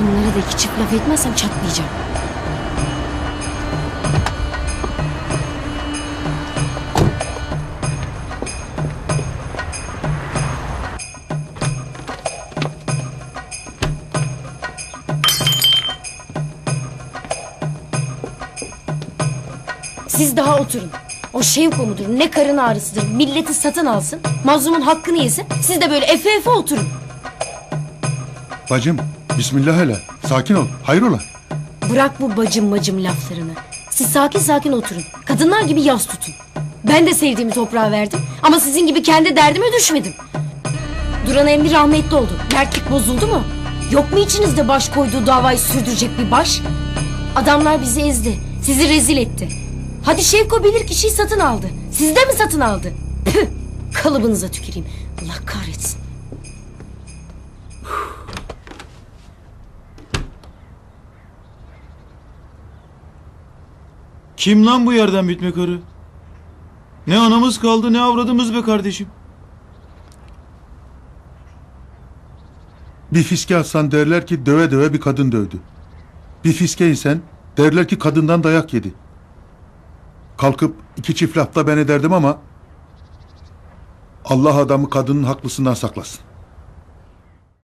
Bunları da iki çift laf etmezsem çatlayacağım. Siz daha oturun. O Şevko mudur ne karın ağrısıdır milleti satın alsın. Mazlumun hakkını yesin. Siz de böyle efe efe oturun. Bacım bismillah hele. Sakin ol. Hayrola? Bırak bu bacım bacım laflarını. Siz sakin sakin oturun. Kadınlar gibi yas tutun. Ben de sevdiğimi toprağa verdim. Ama sizin gibi kendi derdime düşmedim. Duran emmi rahmetli oldu. Mertlik bozuldu mu? Yok mu içinizde baş koyduğu davayı sürdürecek bir baş? Adamlar bizi ezdi. Sizi rezil etti. Hadi Şevko bilir kişiyi satın aldı. Siz de mi satın aldı? Püh! Kalıbınıza tüküreyim. Allah kahretsin. Kim lan bu yerden bitme karı? Ne anamız kaldı ne avradımız be kardeşim. Bir fiske atsan derler ki döve döve bir kadın dövdü. Bir fiske insen derler ki kadından dayak yedi. Kalkıp iki çift lafta ben ederdim ama Allah adamı kadının haklısından saklasın.